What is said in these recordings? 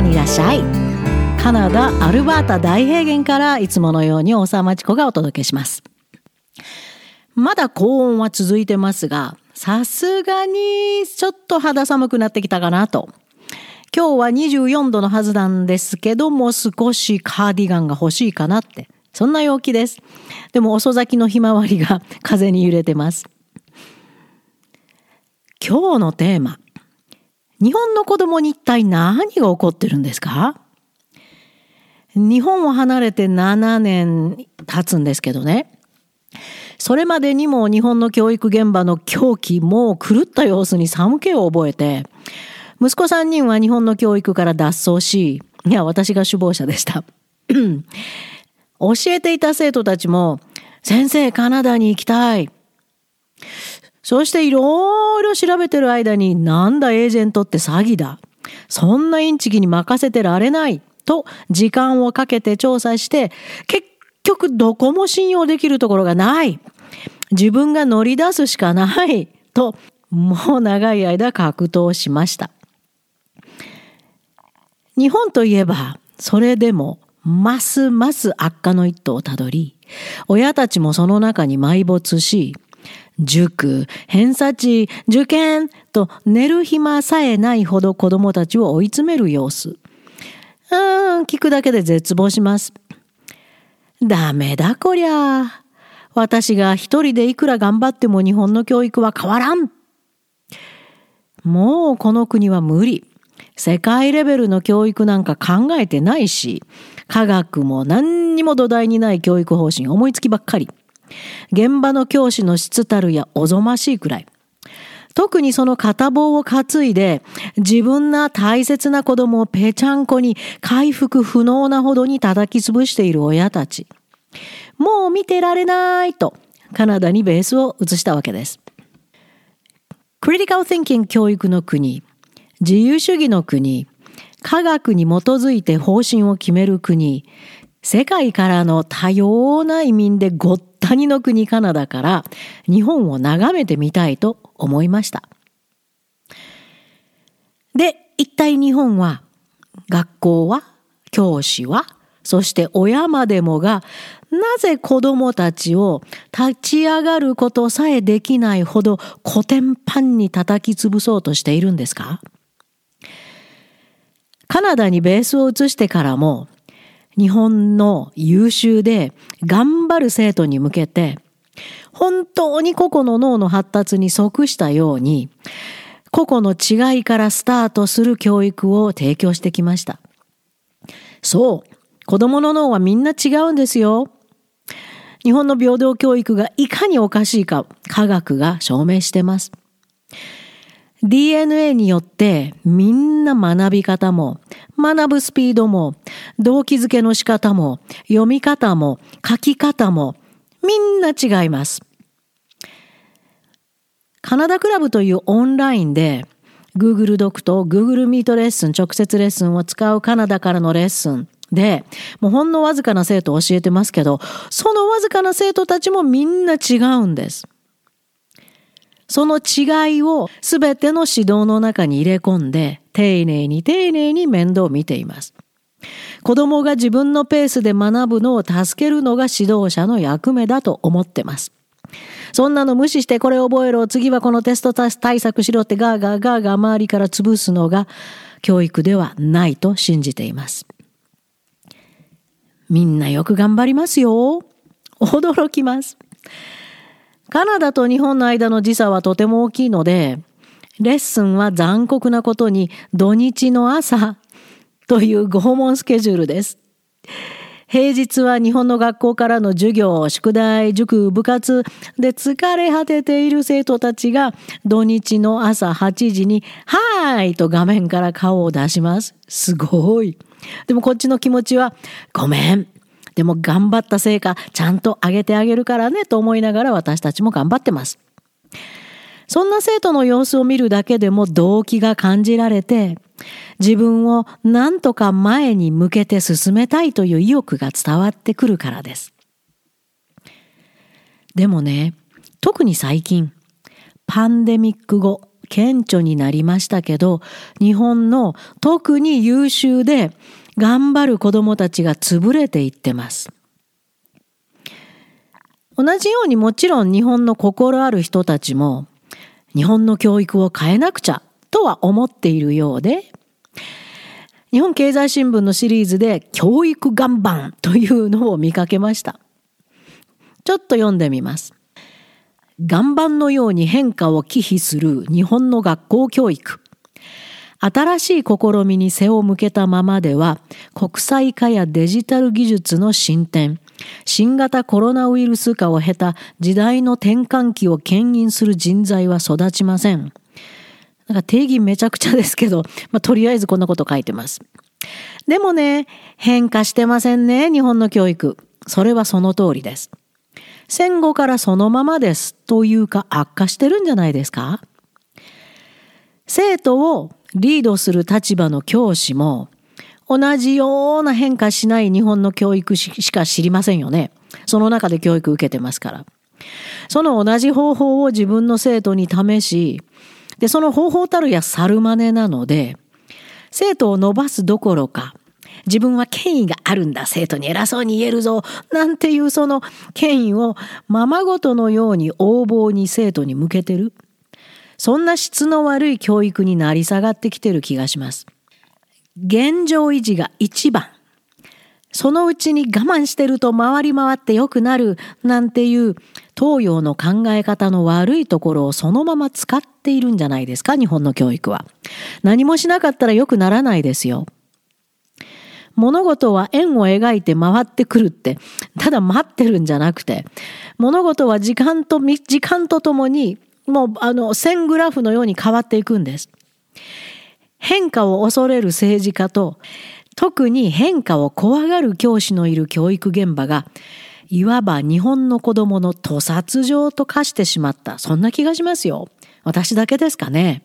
ダにいらっしゃい。カナダアルバータ大平原からいつものように大沢町子がお届けします。まだ高温は続いてますがさすがにちょっと肌寒くなってきたかなと。今日は24度のはずなんですけども少しカーディガンが欲しいかなって。そんな陽気です。でも遅咲きのひまわりが風に揺れてます。今日のテーマ。日本の子供に一体何が起こってるんですか？日本を離れて7年経つんですけどね。それまでにも日本の教育現場の狂気も狂った様子に寒気を覚えて息子3人は日本の教育から脱走しいや私が首謀者でした。教えていた生徒たちも先生カナダに行きたい。そしていろいろ調べてる間になんだエージェントって詐欺だ。そんなインチキに任せてられないと時間をかけて調査して結局どこも信用できるところがない。自分が乗り出すしかないともう長い間格闘しました。日本といえばそれでもますます悪化の一途をたどり親たちもその中に埋没し塾、偏差値、受験と寝る暇さえないほど子供たちを追い詰める様子。うん、聞くだけで絶望します。ダメだこりゃ。私が一人でいくら頑張っても日本の教育は変わらん。もうこの国は無理。世界レベルの教育なんか考えてないし、科学も何にも土台にない教育方針思いつきばっかり。現場の教師の質たるやおぞましいくらい。特にその片棒を担いで自分な大切な子供をぺちゃんこに回復不能なほどに叩き潰している親たち。もう見てられないとカナダにベースを移したわけです。クリティカル・ティンキング教育の国、自由主義の国、科学に基づいて方針を決める国、世界からの多様な移民でごったにの国カナダから日本を眺めてみたいと思いました。で、一体日本は学校は教師はそして親までもがなぜ子供たちを立ち上がることさえできないほど古典パンに叩き潰そうとしているんですか？カナダにベースを移してからも日本の優秀で頑張る生徒に向けて本当に個々の脳の発達に即したように個々の違いからスタートする教育を提供してきました。そう、子供の脳はみんな違うんですよ。日本の平等教育がいかにおかしいか科学が証明してます。DNA によってみんな学び方も学ぶスピードも動機づけの仕方も読み方も書き方もみんな違います。カナダクラブというオンラインで Google ドクと Google Meet レッスン直接レッスンを使うカナダからのレッスンでもうほんのわずかな生徒を教えてますけどそのわずかな生徒たちもみんな違うんです。その違いを全ての指導の中に入れ込んで、丁寧に丁寧に面倒を見ています。子供が自分のペースで学ぶのを助けるのが指導者の役目だと思ってます。そんなの無視してこれ覚えろ、次はこのテスト対策しろってガーガーガーガー周りから潰すのが教育ではないと信じています。みんなよく頑張りますよ。驚きます。カナダと日本の間の時差はとても大きいので、レッスンは残酷なことに土日の朝という拷問スケジュールです。平日は日本の学校からの授業、宿題、塾、部活で疲れ果てている生徒たちが土日の朝8時に、はーいと画面から顔を出します。すごい。でもこっちの気持ちは、ごめん。でも頑張った成果ちゃんと上げてあげるからねと思いながら私たちも頑張ってます。そんな生徒の様子を見るだけでも動機が感じられて自分を何とか前に向けて進めたいという意欲が伝わってくるからです。でもね、特に最近、パンデミック後、顕著になりましたけど、日本の特に優秀で頑張る子供たちが潰れていってます。同じようにもちろん日本の心ある人たちも日本の教育を変えなくちゃとは思っているようで、日本経済新聞のシリーズで教育岩盤というのを見かけました。ちょっと読んでみます。岩盤のように変化を忌避する日本の学校教育。新しい試みに背を向けたままでは国際化やデジタル技術の進展、新型コロナウイルス化を経た時代の転換期を牽引する人材は育ちません。なんか定義めちゃくちゃですけど、まあ、とりあえずこんなこと書いてます。でもね、変化してませんね、日本の教育。それはその通りです。戦後からそのままですというか悪化してるんじゃないですか？生徒をリードする立場の教師も同じような変化しない日本の教育しか知りませんよね。その中で教育受けてますから。その同じ方法を自分の生徒に試し、で、その方法たるや猿真似なので、生徒を伸ばすどころか、自分は権威があるんだ、生徒に偉そうに言えるぞ、なんていうその権威をままごとのように横暴に生徒に向けてる。そんな質の悪い教育になり下がってきてる気がします。現状維持が一番。そのうちに我慢してると回り回って良くなるなんていう東洋の考え方の悪いところをそのまま使っているんじゃないですか、日本の教育は。何もしなかったら良くならないですよ。物事は円を描いて回ってくるって、ただ待ってるんじゃなくて、物事は時間と、時間とともに、もうあの線グラフのように変わっていくんです。変化を恐れる政治家と、特に変化を怖がる教師のいる教育現場が、いわば日本の子供の屠殺場と化してしまった。そんな気がしますよ。私だけですかね。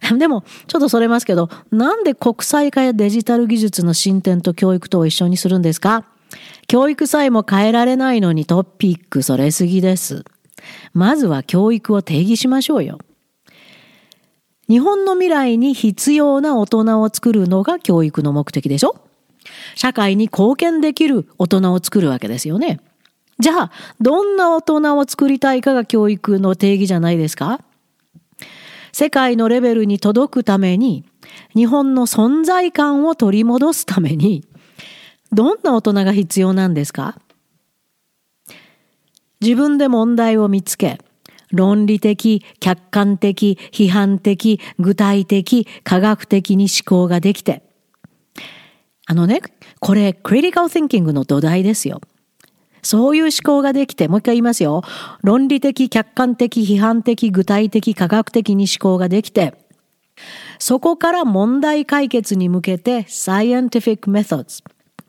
でも、ちょっとそれますけど、なんで国際化やデジタル技術の進展と教育とを一緒にするんですか？教育さえも変えられないのにトピックそれすぎです。まずは教育を定義しましょうよ。日本の未来に必要な大人を作るのが教育の目的でしょ社会に貢献できる大人を作るわけですよね。じゃあ、どんな大人を作りたいかが教育の定義じゃないですか世界のレベルに届くために、日本の存在感を取り戻すために、どんな大人が必要なんですか自分で問題を見つけ、論理的、客観的、批判的、具体的、科学的に思考ができて。あのね、これ、クリティカル・シンキングの土台ですよ。そういう思考ができて、もう一回言いますよ。論理的、客観的、批判的、具体的、科学的に思考ができて、そこから問題解決に向けて scientific methods。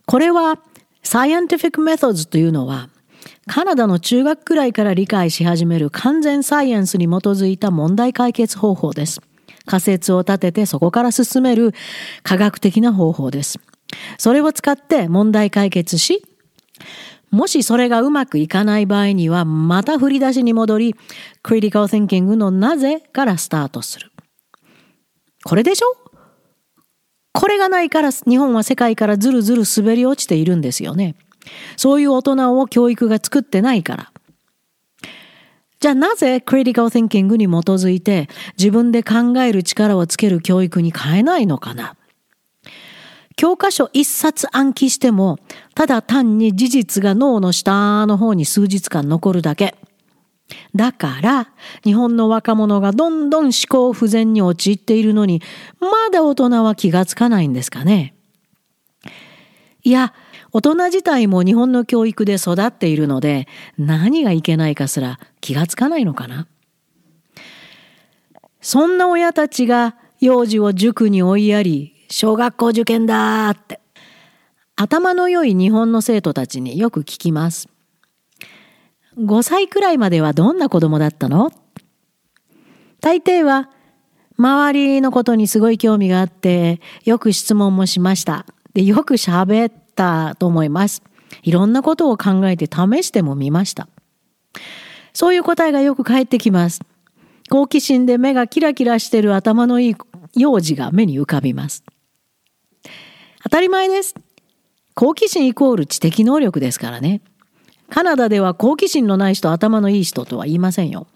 これは scientific methods というのはカナダの中学くらいから理解し始める完全サイエンスに基づいた問題解決方法です。仮説を立ててそこから進める科学的な方法です。それを使って問題解決し、もしそれがうまくいかない場合には、また振り出しに戻り、クリティカル・シンキングのなぜからスタートする。これでしょ？これがないから日本は世界からずるずる滑り落ちているんですよね。そういう大人を教育が作ってないから。じゃあなぜクリティカル・シンキングに基づいて自分で考える力をつける教育に変えないのかな？教科書一冊暗記しても、ただ単に事実が脳の下の方に数日間残るだけ。だから、日本の若者がどんどん思考不全に陥っているのに、まだ大人は気がつかないんですかね？いや、大人自体も日本の教育で育っているので、何がいけないかすら気がつかないのかな。そんな親たちが幼児を塾に追いやり、小学校受験だって。頭の良い日本の生徒たちによく聞きます。5歳くらいまではどんな子供だったの？大抵は周りのことにすごい興味があってよく質問もしました。でよく喋ったと思います。いろんなことを考えて試してもみました。そういう答えがよく返ってきます。好奇心で目がキラキラしてる頭のいい幼児が目に浮かびます。当たり前です。好奇心イコール知的能力ですからね。カナダでは好奇心のない人、頭のいい人とは言いませんよ。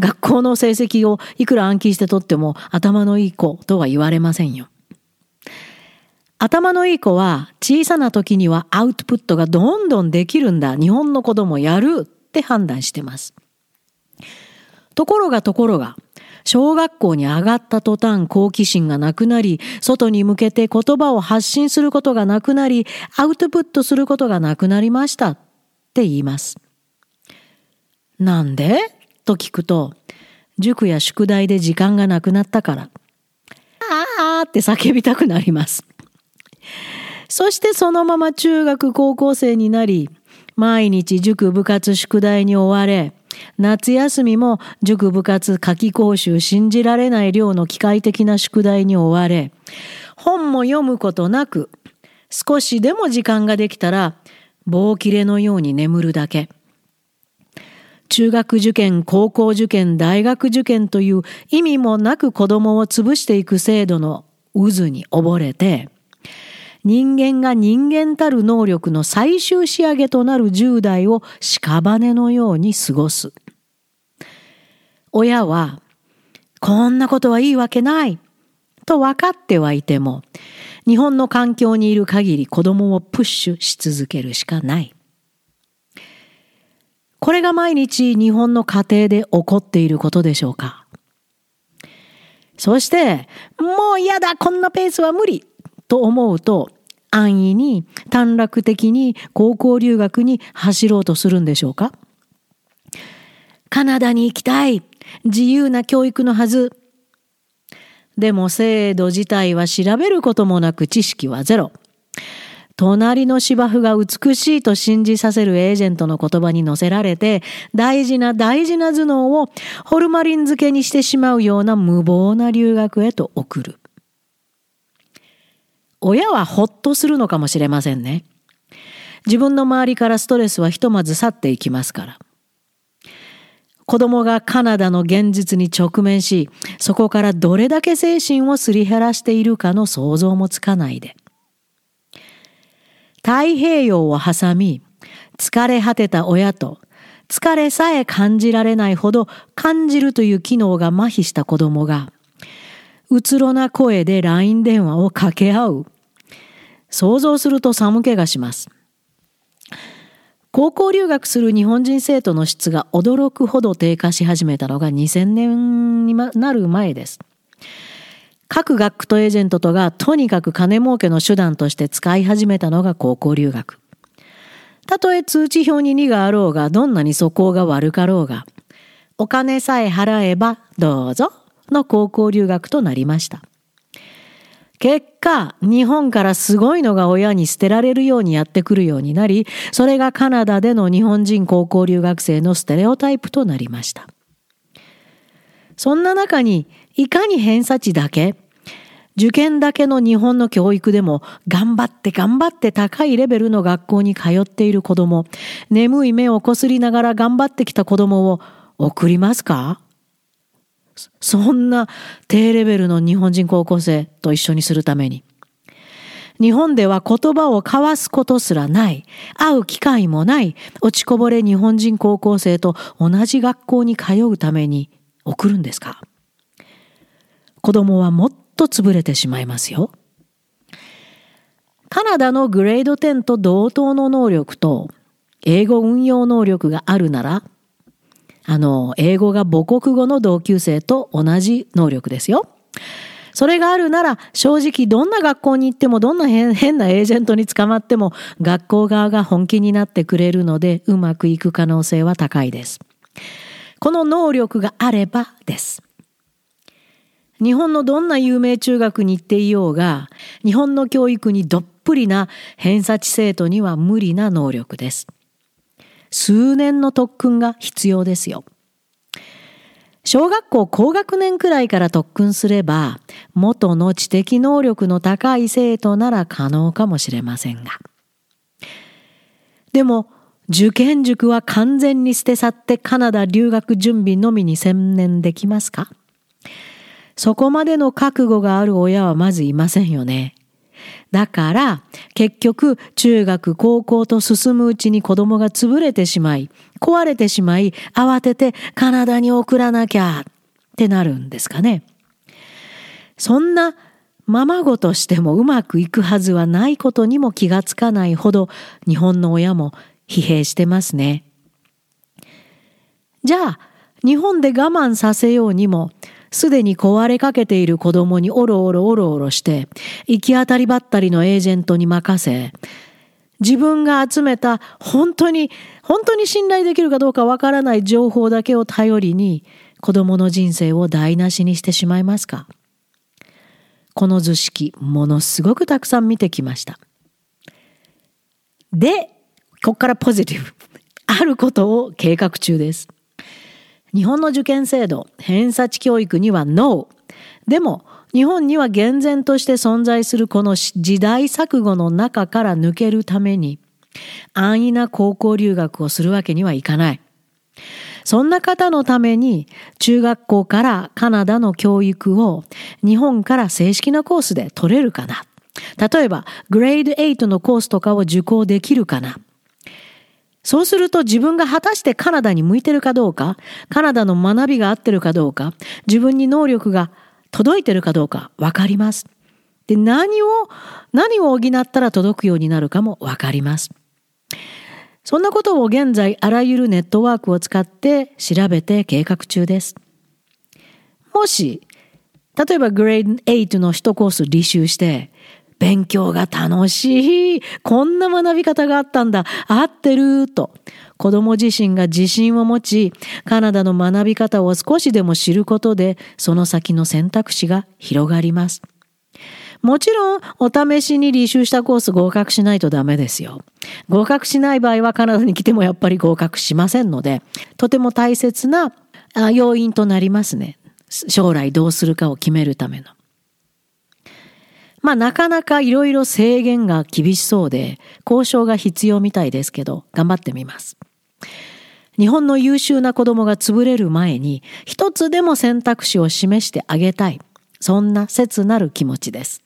学校の成績をいくら暗記してとっても頭のいい子とは言われませんよ。頭のいい子は小さな時にはアウトプットがどんどんできるんだ。日本の子供やるって判断してます。ところがところが、小学校に上がった途端好奇心がなくなり、外に向けて言葉を発信することがなくなり、アウトプットすることがなくなりましたって言います。なんで？と聞くと、塾や宿題で時間がなくなったから。あーって叫びたくなります。そしてそのまま中学高校生になり、毎日塾部活宿題に追われ、夏休みも塾部活夏季講習信じられない量の機械的な宿題に追われ、本も読むことなく、少しでも時間ができたら、棒切れのように眠るだけ。中学受験、高校受験、大学受験という意味もなく子供を潰していく制度の渦に溺れて、人間が人間たる能力の最終仕上げとなる10代を屍のように過ごす。親は、こんなことはいいわけないと分かってはいても、日本の環境にいる限り子供をプッシュし続けるしかない。これが毎日日本の家庭で起こっていることでしょうかそして、もう嫌だこんなペースは無理と思うと安易に短絡的に高校留学に走ろうとするんでしょうか？カナダに行きたい。自由な教育のはず。でも制度自体は調べることもなく知識はゼロ。隣の芝生が美しいと信じさせるエージェントの言葉に乗せられて、大事な大事な頭脳をホルマリン漬けにしてしまうような無謀な留学へと送る。親はほっとするのかもしれませんね。自分の周りからストレスはひとまず去っていきますから。子供がカナダの現実に直面し、そこからどれだけ精神をすり減らしているかの想像もつかないで。太平洋を挟み、疲れ果てた親と、疲れさえ感じられないほど感じるという機能が麻痺した子供が、うつろな声で LINE 電話を掛け合う。想像すると寒気がします。高校留学する日本人生徒の質が驚くほど低下し始めたのが2000年になる前です。各学区とエージェントとがとにかく金儲けの手段として使い始めたのが高校留学。たとえ通知表に2があろうが、どんなに素行が悪かろうが、お金さえ払えばどうぞの高校留学となりました。結果、日本からすごいのが親に捨てられるようにやってくるようになり、それがカナダでの日本人高校留学生のステレオタイプとなりました。そんな中に、いかに偏差値だけ、受験だけの日本の教育でも頑張って頑張って高いレベルの学校に通っている子供、眠い目をこすりながら頑張ってきた子供を送りますか？そんな低レベルの日本人高校生と一緒にするために。日本では言葉を交わすことすらない、会う機会もない、落ちこぼれ日本人高校生と同じ学校に通うために送るんですか？子供はもっと潰れてしまいますよ。カナダのグレード10と同等の能力と英語運用能力があるならあの、英語が母国語の同級生と同じ能力ですよ。それがあるなら、正直どんな学校に行っても、どんな変なエージェントに捕まっても、学校側が本気になってくれるので、うまくいく可能性は高いです。この能力があればです。日本のどんな有名中学に行っていようが、日本の教育にどっぷりな偏差値生徒には無理な能力です。数年の特訓が必要ですよ。小学校高学年くらいから特訓すれば、元の知的能力の高い生徒なら可能かもしれませんが。でも、受験塾は完全に捨て去ってカナダ留学準備のみに専念できますか？そこまでの覚悟がある親はまずいませんよね。だから、結局、中学、高校と進むうちに子供が潰れてしまい、壊れてしまい、慌ててカナダに送らなきゃってなるんですかね。そんなままごとしてもうまくいくはずはないことにも気がつかないほど日本の親も疲弊してますね。じゃあ、日本で我慢させようにも、すでに壊れかけている子供におろおろおろおろして、行き当たりばったりのエージェントに任せ、自分が集めた本当に、本当に信頼できるかどうかわからない情報だけを頼りに、子供の人生を台無しにしてしまいますか？この図式、ものすごくたくさん見てきました。で、ここからポジティブ。あることを計画中です。日本の受験制度、偏差値教育には NO。でも、日本には厳然として存在するこの時代錯誤の中から抜けるために、安易な高校留学をするわけにはいかない。そんな方のために中学校からカナダの教育を日本から正式なコースで取れるかな。例えば、グレード8のコースとかを受講できるかな。そうすると自分が果たしてカナダに向いてるかどうか、カナダの学びが合ってるかどうか、自分に能力が届いてるかどうかわかります。で、何を、何を補ったら届くようになるかもわかります。そんなことを現在あらゆるネットワークを使って調べて計画中です。もし、例えばグレード8の1コース履修して、勉強が楽しい。こんな学び方があったんだ。合ってる。と、子供自身が自信を持ち、カナダの学び方を少しでも知ることで、その先の選択肢が広がります。もちろん、お試しに履修したコース合格しないとダメですよ。合格しない場合はカナダに来てもやっぱり合格しませんので、とても大切な要因となりますね。将来どうするかを決めるための。まあなかなかいろいろ制限が厳しそうで、交渉が必要みたいですけど、頑張ってみます。日本の優秀な子供が潰れる前に、一つでも選択肢を示してあげたい。そんな切なる気持ちです。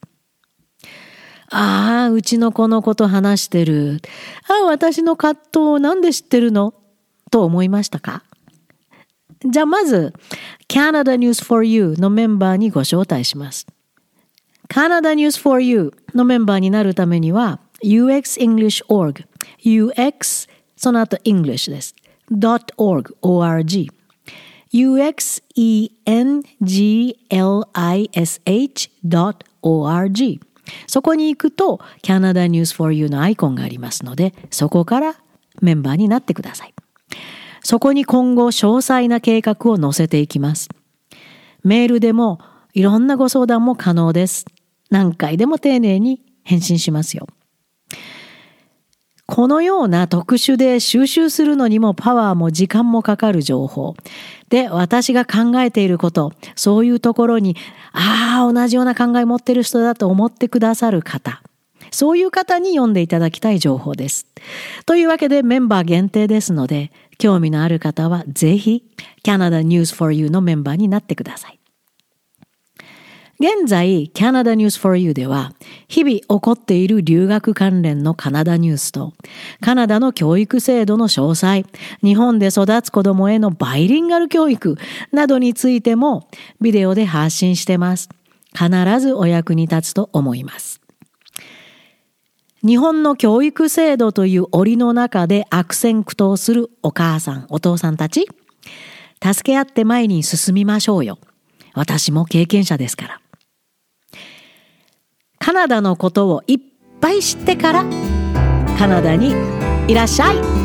ああ、うちの子のこと話してる。ああ、私の葛藤をなんで知ってるの？と思いましたか？じゃあまず、Canada News for You のメンバーにご招待します。Canada News for You のメンバーになるためには UXEnglish.org UX その後 English です .org org uxenglish.org そこに行くと Canada News for You のアイコンがありますのでそこからメンバーになってください。そこに今後詳細な計画を載せていきます。メールでもいろんなご相談も可能です。何回でも丁寧に返信しますよ。このような特殊で収集するのにもパワーも時間もかかる情報。で、私が考えていること、そういうところに、ああ、同じような考え持ってる人だと思ってくださる方。そういう方に読んでいただきたい情報です。というわけでメンバー限定ですので、興味のある方はぜひ Canada News for You のメンバーになってください。現在、Canada News for You では、日々起こっている留学関連のカナダニュースと、カナダの教育制度の詳細、日本で育つ子供へのバイリンガル教育などについても、ビデオで発信してます。必ずお役に立つと思います。日本の教育制度という檻の中で悪戦苦闘するお母さん、お父さんたち、助け合って前に進みましょうよ。私も経験者ですから。カナダのことをいっぱい知ってからカナダにいらっしゃい。